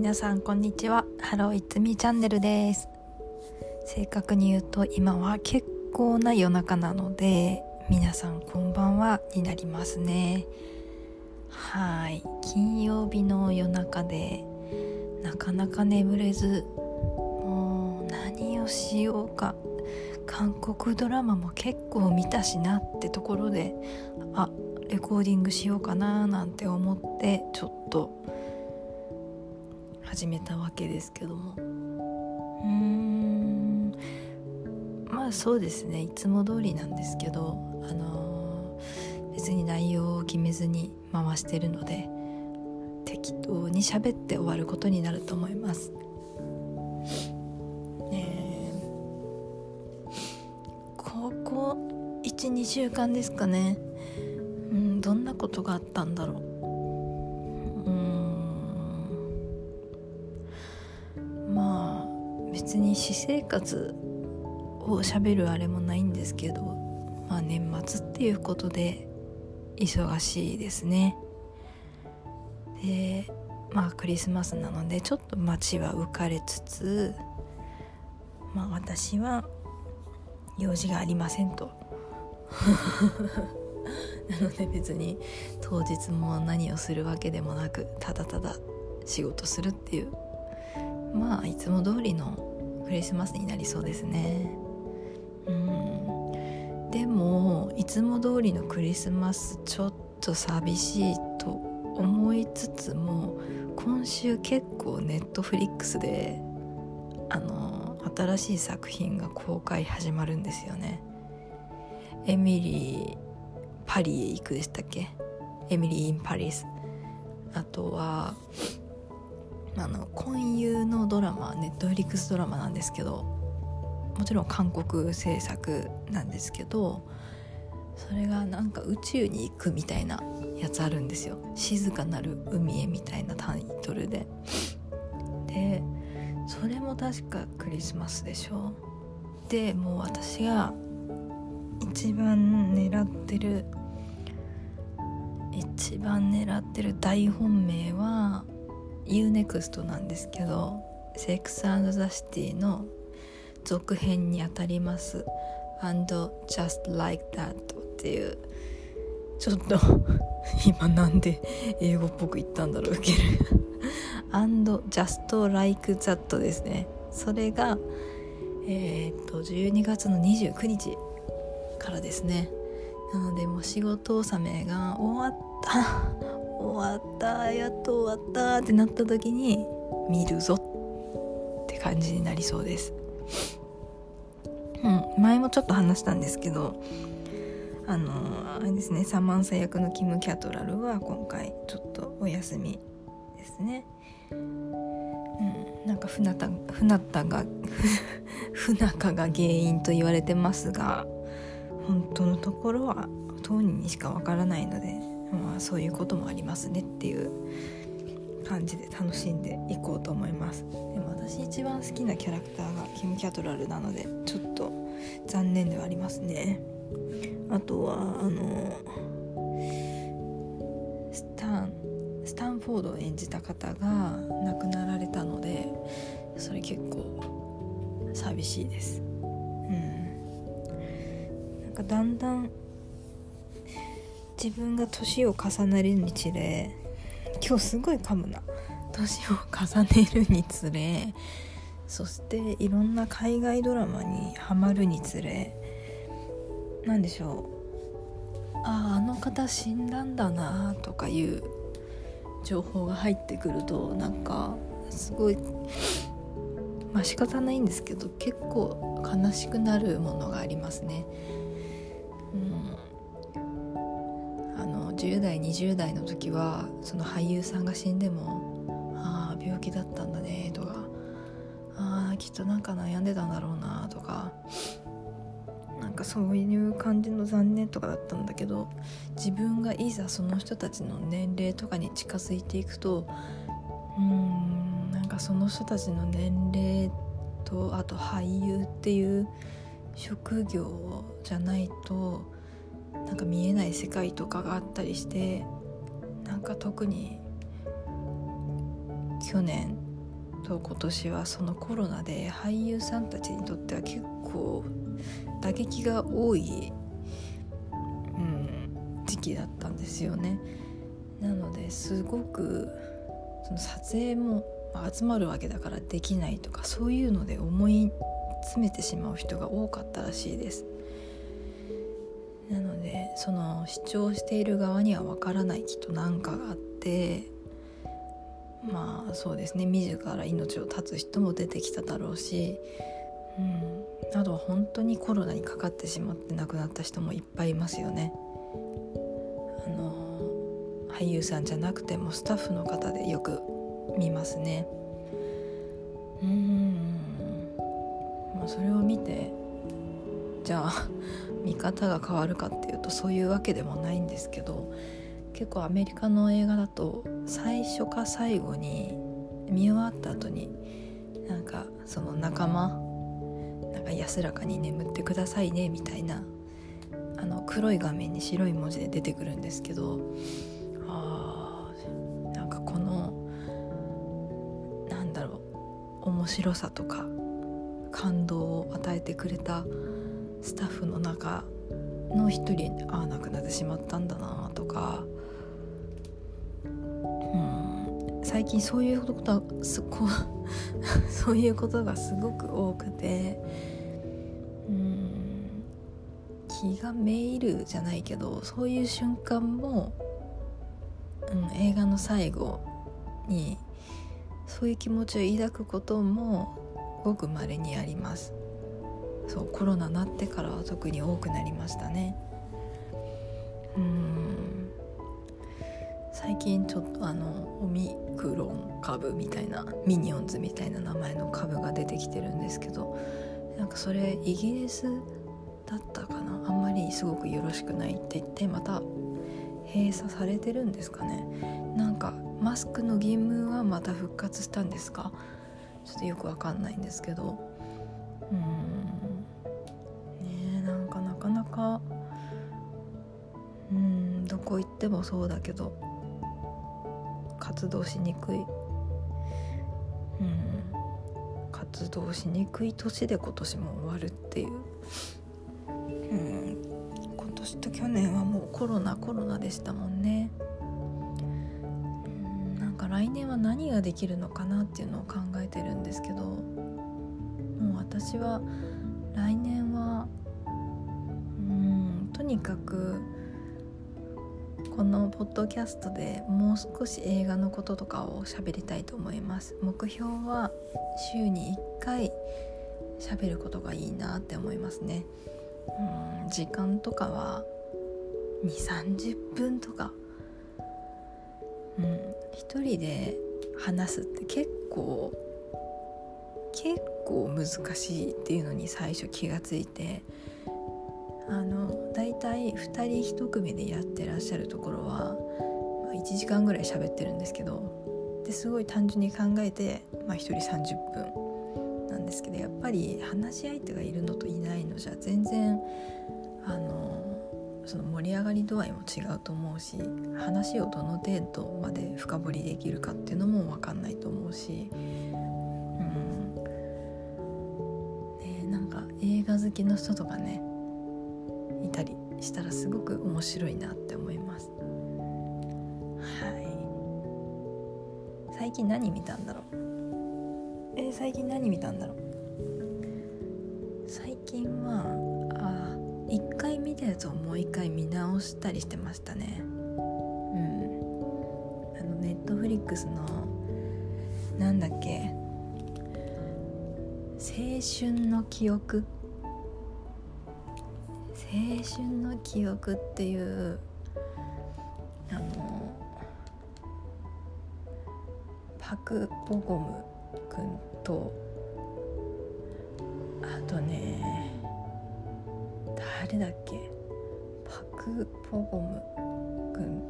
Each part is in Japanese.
皆さんこんにちは。ハローいつみチャンネルです。正確に言うと今は結構な夜中なので皆さんこんばんはになりますね。はい。金曜日の夜中でなかなか眠れずもう何をしようか。韓国ドラマも結構見たしなってところであレコーディングしようかななんて思ってちょっと始めたわけですけども。うーん。まあそうですね。いつも通りなんですけどあのー、別に内容を決めずに回してるので適当に喋って終わることになると思います。え。ここ12週間ですかね。うんどんなことがあったんだろう。に私生活をしゃべるあれもないんですけど、まあ、年末っていうことで忙しいですね。でまあクリスマスなのでちょっと街は浮かれつつまあ私は用事がありませんと。なので別に当日も何をするわけでもなくただただ仕事するっていう。まあいつも通りのクリスマスになりそうですね。うん。でもいつも通りのクリスマスちょっと寂しいと思いつつも今週結構ネットフリックスであの新しい作品が公開始まるんですよね。エミリーパリへ行くでしたっけ？エミリー・イン・パリス。あとはあの婚友のドラマネットフリックスドラマなんですけどもちろん韓国制作なんですけどそれがなんか宇宙に行くみたいなやつあるんですよ「静かなる海へ」みたいなタイトルで。でそれも確かクリスマスでしょ。でもう私が一番狙ってる一番狙ってる大本命は UNEXT なんですけど「セックスザ・シティ」の続編にあたります「And Just Like That」っていうちょっと 今なんで英語っぽく言ったんだろうける And Just Like That ですね。それがえー、っと12月の29日からですね。なのでもう仕事納めが終わった。終わったやっと終わったってなった時に見るぞって感じになりそうです。うん前もちょっと話したんですけどあのあれですねサマンサ役のキム・キャトラルは今回ちょっとお休みですね。うんなんか不仲不仲が 不仲が原因と言われてますが本当のところは当人にしかわからないのでまあそういうこともありますねっていう感じで楽しんでいこうと思います。でも私一番好きなキャラクターがキム・キャトラルなのでちょっと残念ではありますね。あとはあのスタンスタンフォードを演じた方が亡くなられたのでそれ結構寂しいです。うん。なんかだんだん自分が年を重ねるにつれ今日すごい噛むな年を重ねるにつれそしていろんな海外ドラマにハマるにつれ何でしょうあああの方死んだんだなとかいう情報が入ってくるとなんかすごいまあ仕方ないんですけど結構悲しくなるものがありますね。10代20代の時はその俳優さんが死んでも「ああ病気だったんだね」とか「ああきっとなんか悩んでたんだろうな」とかなんかそういう感じの残念とかだったんだけど自分がいざその人たちの年齢とかに近づいていくとうーんなんかその人たちの年齢とあと俳優っていう職業じゃないとなんか見えない世界とかがあったりしてなんか特に去年と今年はそのコロナで俳優さんたちにとっては結構打撃が多い、うん、時期だったんですよね。なのですごくその撮影も集まるわけだからできないとかそういうので思い詰めてしまう人が多かったらしいです。なのでその主張している側にはわからないきっと何かがあってまあそうですね自ら命を絶つ人も出てきただろうし、うん、あとは本当にコロナにかかってしまって亡くなった人もいっぱいいますよね。あの俳優さんじゃなくてもスタッフの方でよく見ますね。うんまあ、それを見てじゃあ見方が変わるかっていうとそういうわけでもないんですけど結構アメリカの映画だと最初か最後に見終わった後になんかその仲間なんか安らかに眠ってくださいねみたいなあの黒い画面に白い文字で出てくるんですけどあーなんかこのなんだろう面白さとか感動を与えてくれたスタッフの中の一人ああ亡くなってしまったんだなとか、うん、最近そういうことはすこ そういうことがすごく多くて、うん、気がめいるじゃないけどそういう瞬間も、うん、映画の最後にそういう気持ちを抱くこともごく稀にあります。そうコロナなってからは特に多くなりましたね。うん。最近ちょっとあのオミクロン株みたいなミニオンズみたいな名前の株が出てきてるんですけどなんかそれイギリスだったかな？あんまりすごくよろしくないって言ってまた閉鎖されてるんですかね？なんかマスクの義務はまた復活したんですか？ちょっとよくわかんないんですけど。どこ行ってもそうだけど活動しにくい。うん。活動しにくい年で今年も終わるっていう。うん。今年と去年はもうコロナコロナでしたもんね。来年は何ができるのかなっていうのを考えてるんですけどもう私は来年はうんとにかくこのポッドキャストでもう少し映画のこととかを喋りたいと思います。目標は週に1回喋ることがいいなって思いますね。うん時間とかは2 3 0分とか。うん、一人で話すって結構結構難しいっていうのに最初気がついて。あのだいたい2人1組でやってらっしゃるところは、まあ、1時間ぐらい喋ってるんですけどですごい単純に考えて、まあ、1人30分なんですけどやっぱり話し相手がいるのといないのじゃ全然あのその盛り上がり度合いも違うと思うし話をどの程度まで深掘りできるかっていうのも分かんないと思うし、うん。ね、なんか映画好きの人とかねしたらすごく面白いなって思います。はい。最近何見たんだろう？えー、最近何見たんだろう？最近はあ1回見たやつをもう一回見直したりしてましたね。うん。あのネットフリックスのなんだっけ？青春の記憶？青春の記憶っていうあのパク・ボゴムくんとあとね誰だっけ？パク・ポゴム君と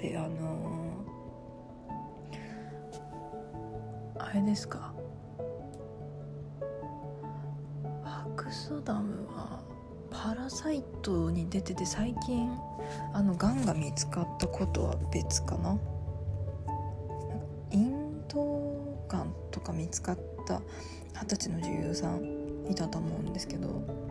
ってあのあれですか？バクソダムはパラサイトに出てて最近あのがんが見つかったことは別かな？インドがんとか見つかった二十歳の女優さんいたと思うんですけど。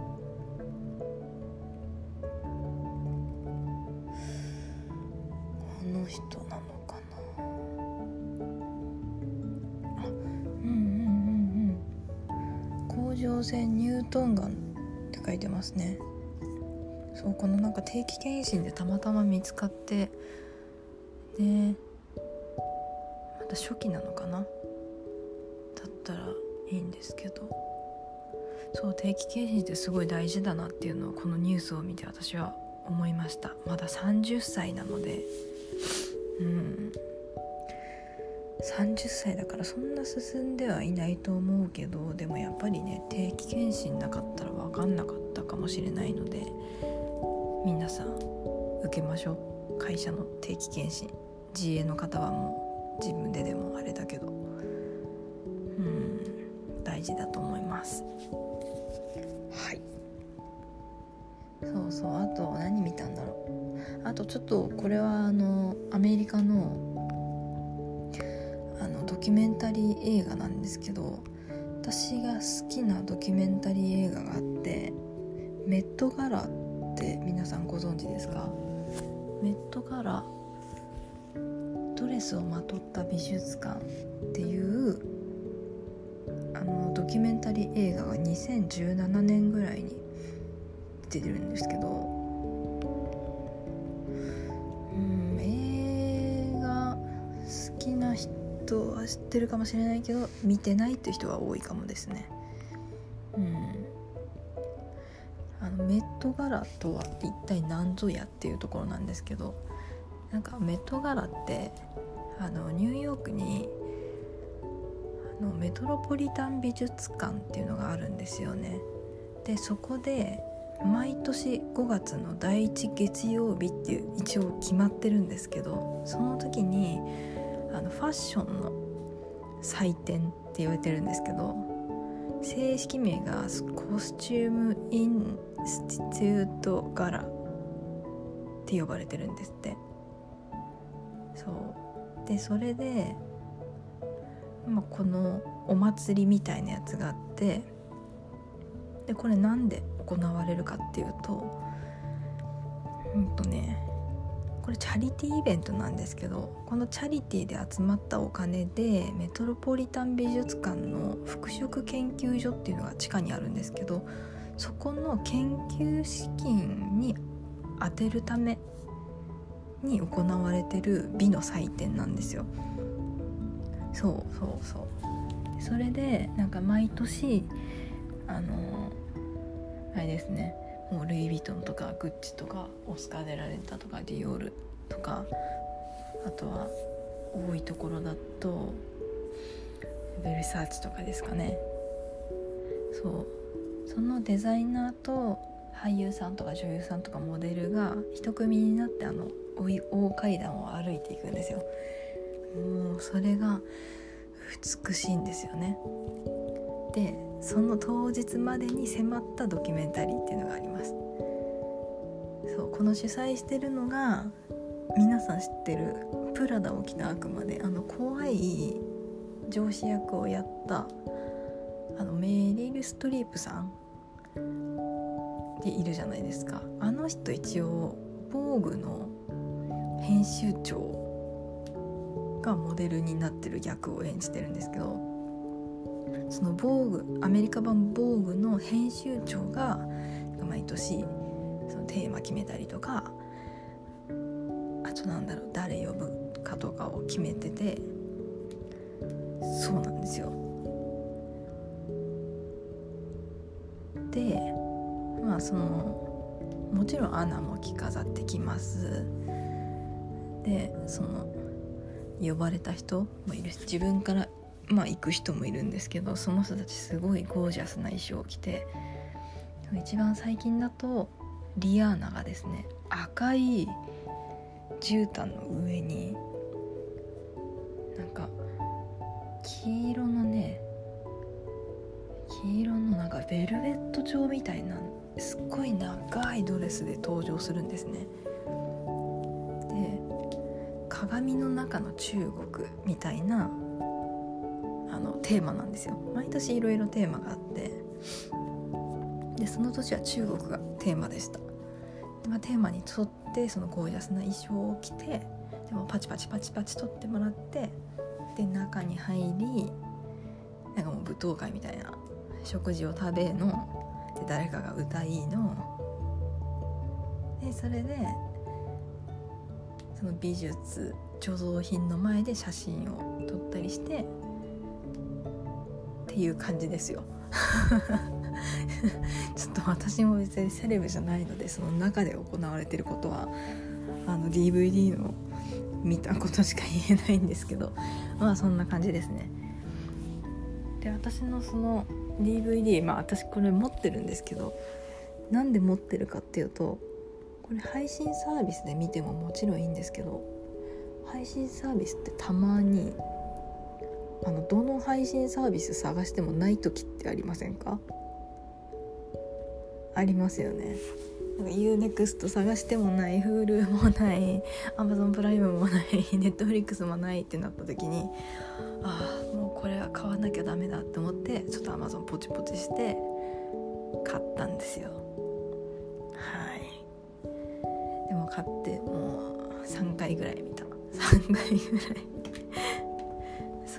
書いてますね。そうこのなんか定期検診でたまたま見つかってでまた初期なのかな？だったらいいんですけど。そう定期検診ってすごい大事だなっていうのをこのニュースを見て私は思いました。まだ30歳なので。うん。30歳だからそんな進んではいないと思うけどでもやっぱりね定期検診なかったら分かんなかったかもしれないので皆さん受けましょう。会社の定期検診。自営の方はもう自分ででもあれだけど。うん大事だと思います。はい。そうそう。あと何見たんだろう。あとちょっとこれはあのアメリカのあのドキュメンタリー映画なんですけど私が好きなドキュメンタリー映画があって「メットガラ」って皆さんご存知ですか？メットガラドレスをまとった美術館っていうあのドキュメンタリー映画が2017年ぐらいに出てるんですけど人は知ってるかもしれないけど見てないっていう人は多いかもですね。うん。あのメットガラとは一体何ぞやっていうところなんですけどなんかメットガラってあのニューヨークにあのメトロポリタン美術館っていうのがあるんですよね。でそこで毎年5月の第1月曜日っていう一応決まってるんですけどその時にあのファッションの祭典って言われてるんですけど正式名がコスチューム・インスティテュート・ガラって呼ばれてるんですって。そう。でそれで、まあ、このお祭りみたいなやつがあってでこれなんで行われるかっていうとうんとねこれチャリティーイベントなんですけどこのチャリティーで集まったお金でメトロポリタン美術館の服飾研究所っていうのが地下にあるんですけどそこの研究資金に充てるために行われてる美の祭典なんですよ。そうそうそうそれでなんか毎年あのあれですねもうルイ・ヴィトンとかグッチとかオスカー・デ・ラレンタとかディオールとかあとは多いところだとベルサーチとかですかね。そう。そのデザイナーと俳優さんとか女優さんとかモデルが一組になってあの大階段を歩いていくんですよ。もうそれが美しいんですよね。でその当日までに迫ったドキュメンタリーっていうのがあります。そうこの主催してるのが皆さん知ってる「プラダを着た悪魔で」あの怖い上司役をやったあのメリル・ストリープさんでいるじゃないですか。あの人一応防具の編集長がモデルになってる役を演じてるんですけどその防具アメリカ版防具の編集長が毎年そのテーマ決めたりとかあとなんだろう誰呼ぶかとかを決めててそうなんですよ。でまあそのもちろんアナも着飾ってきます。でその呼ばれた人もいるし自分からまあ行く人もいるんですけどその人たちすごいゴージャスな衣装を着て一番最近だとリアーナがですね赤い絨毯の上になんか黄色のね黄色のなんかベルベット状みたいなすっごい長いドレスで登場するんですね。で鏡の中の中国みたいなあのテーマなんですよ。毎年いろいろテーマがあって。でその年は中国がテーマでした。で、まあ、テーマに沿ってそのゴージャスな衣装を着てでもパチパチパチパチ取ってもらってで中に入りなんかもう舞踏会みたいな食事を食べので誰かが歌いの。でそれでその美術貯蔵品の前で写真を撮ったりしてっていう感じですよ。ちょっと私も別にセレブじゃないのでその中で行われてることはあの DVD の見たことしか言えないんですけどまあそんな感じですね。で私のその DVD まあ私これ持ってるんですけどなんで持ってるかっていうとこれ配信サービスで見てももちろんいいんですけど配信サービスってたまにあのどの配信サービス探してもない時ってありませんか？ありますよね。UNEXT 探してもない Hulu もない Amazon プライムもない Netflix もないってなった時にああもうこれは買わなきゃダメだって思ってちょっと Amazon ポチポチして買ったんですよ。はい。でも買ってもう3回ぐらい見た。3回ぐらい。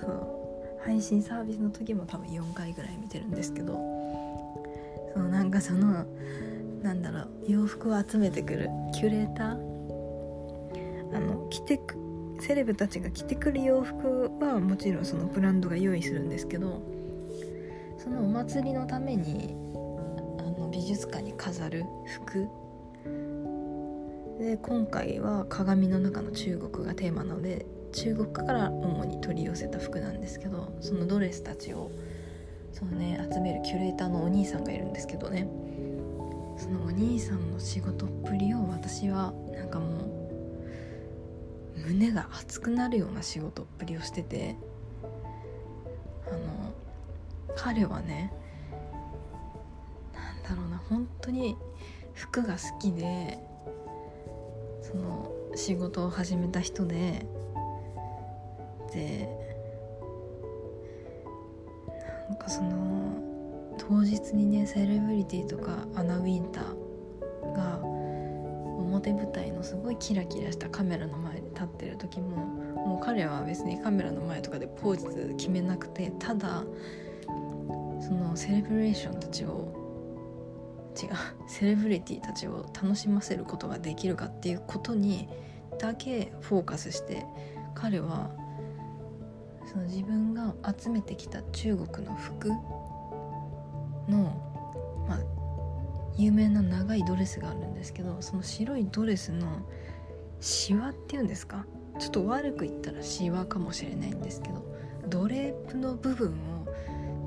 そう配信サービスの時も多分4回ぐらい見てるんですけどそのなんかそのなんだろう洋服を集めてくるキュレーター？あの着てくセレブたちが着てくる洋服はもちろんそのブランドが用意するんですけどそのお祭りのためにあの美術館に飾る服。で今回は鏡の中の中国がテーマなので中国から主に取り寄せた服なんですけどそのドレスたちをそのね集めるキュレーターのお兄さんがいるんですけどね。そのお兄さんの仕事っぷりを私はなんかもう胸が熱くなるような仕事っぷりをしててあの彼はねなんだろうな本当に服が好きでその仕事を始めた人ででなんかその当日にねセレブリティとかアナ・ウィンターが表舞台のすごいキラキラしたカメラの前で立ってる時ももう彼は別にカメラの前とかでポーズ決めなくてただそのセレブレーションたちを違うセレブリティたちを楽しませることができるかっていうことにだけフォーカスして彼はその自分が集めてきた中国の服の、まあ、有名な長いドレスがあるんですけどその白いドレスのシワっていうんですか？ちょっと悪く言ったらシワかもしれないんですけどドレープの部分を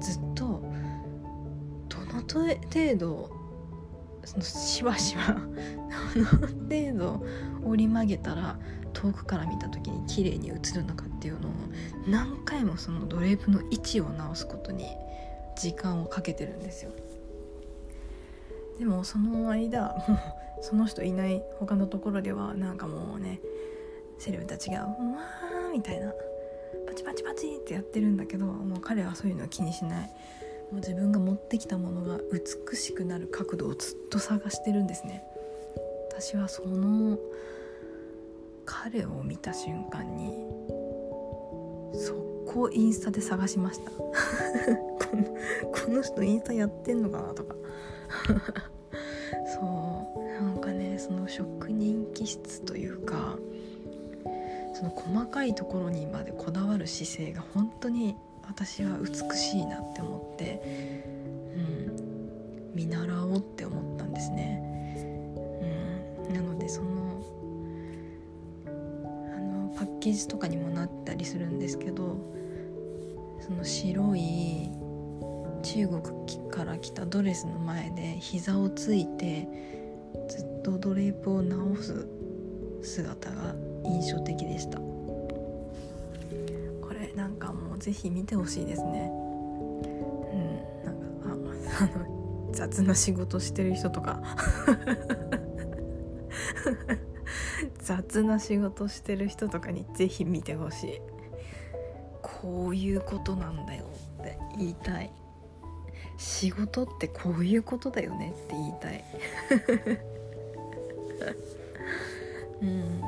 ずっとどの程度そのしわしわどの程度折り曲げたら遠くから見た時に綺麗に映るのかっていうのを何回もそのドレープの位置を直すことに時間をかけてるんですよ。でもその間もう その人いない他のところではなんかもうねセレブたちが「うわー」みたいなパチパチパチってやってるんだけどもう彼はそういうのは気にしない。もう自分が持ってきたものが美しくなる角度をずっと探してるんですね。私はその彼を見た瞬間に速攻インスタで探しました このこの人インスタやってんのかなとか そうなんかねその職人気質というかその細かいところにまでこだわる姿勢が本当に私は美しいなって思って、うん、見習おうって思ったんですね。うん、なのでそののパッケージとかにもなったりするんですけどその白い中国から来たドレスの前で膝をついてずっとドレープを直す姿が印象的でした。これなんかもうもぜひ見てほしいですね。うんなんかああの 雑な仕事してる人とか。雑な仕事してる人とかにぜひ見てほしい。こういうことなんだよって言いたい。仕事ってこういうことだよねって言いたい。うん。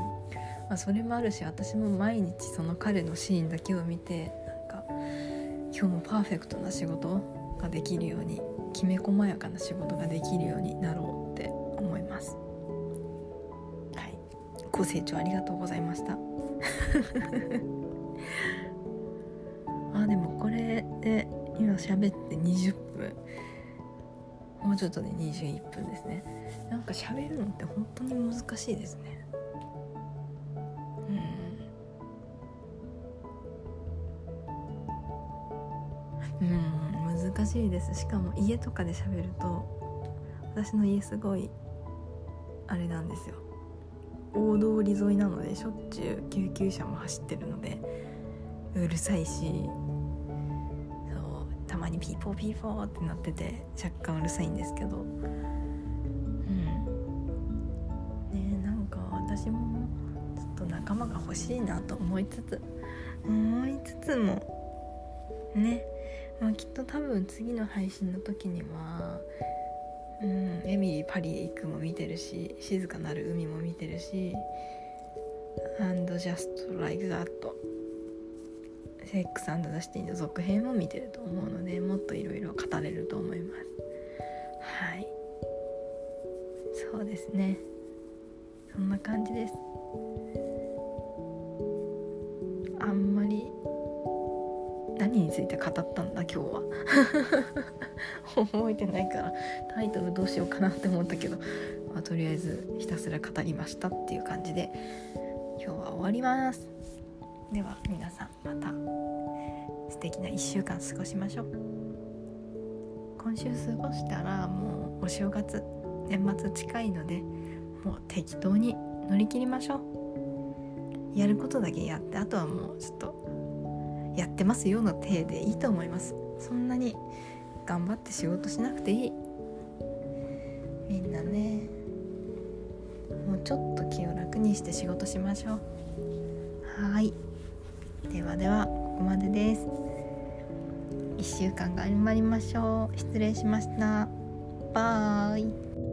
まあそれもあるし私も毎日その彼のシーンだけを見てなんか今日もパーフェクトな仕事ができるようにきめ細やかな仕事ができるようになろうご清聴ありがとうございました。あでもこれで今喋って20分。もうちょっとで21分ですね。なんか喋るのって本当に難しいですね。うん。うん難しいです。しかも家とかで喋ると私の家すごいあれなんですよ。大通り沿いなのでしょっちゅう救急車も走ってるのでうるさいしそうたまにピーポーピーポーってなってて若干うるさいんですけど。うん。ねなんか私もちょっと仲間が欲しいなと思いつつ思いつつもね。まあきっと多分次の配信の時にはうん。エミリーパリ行くも見てるし静かなる海も見てるし And just like that. セックスザ・シティの続編も見てると思うのでもっといろいろ語れると思います。はい。そうですね。そんな感じです。あんまり何について語ったんだ今日は。覚えてないからタイトルどうしようかなって思ったけど、まあ、とりあえずひたすら語りましたっていう感じで今日は終わります。では皆さんまた素敵な1週間過ごしましょう。今週過ごしたらもうお正月年末近いのでもう適当に乗り切りましょう。やることだけやってあとはもうちょっとやってますよの体でいいと思います。そんなに頑張って仕事しなくていい。みんなね。もうちょっと気を楽にして仕事しましょう。はい。ではではここまでです。1週間頑張りましょう。失礼しました。バイ。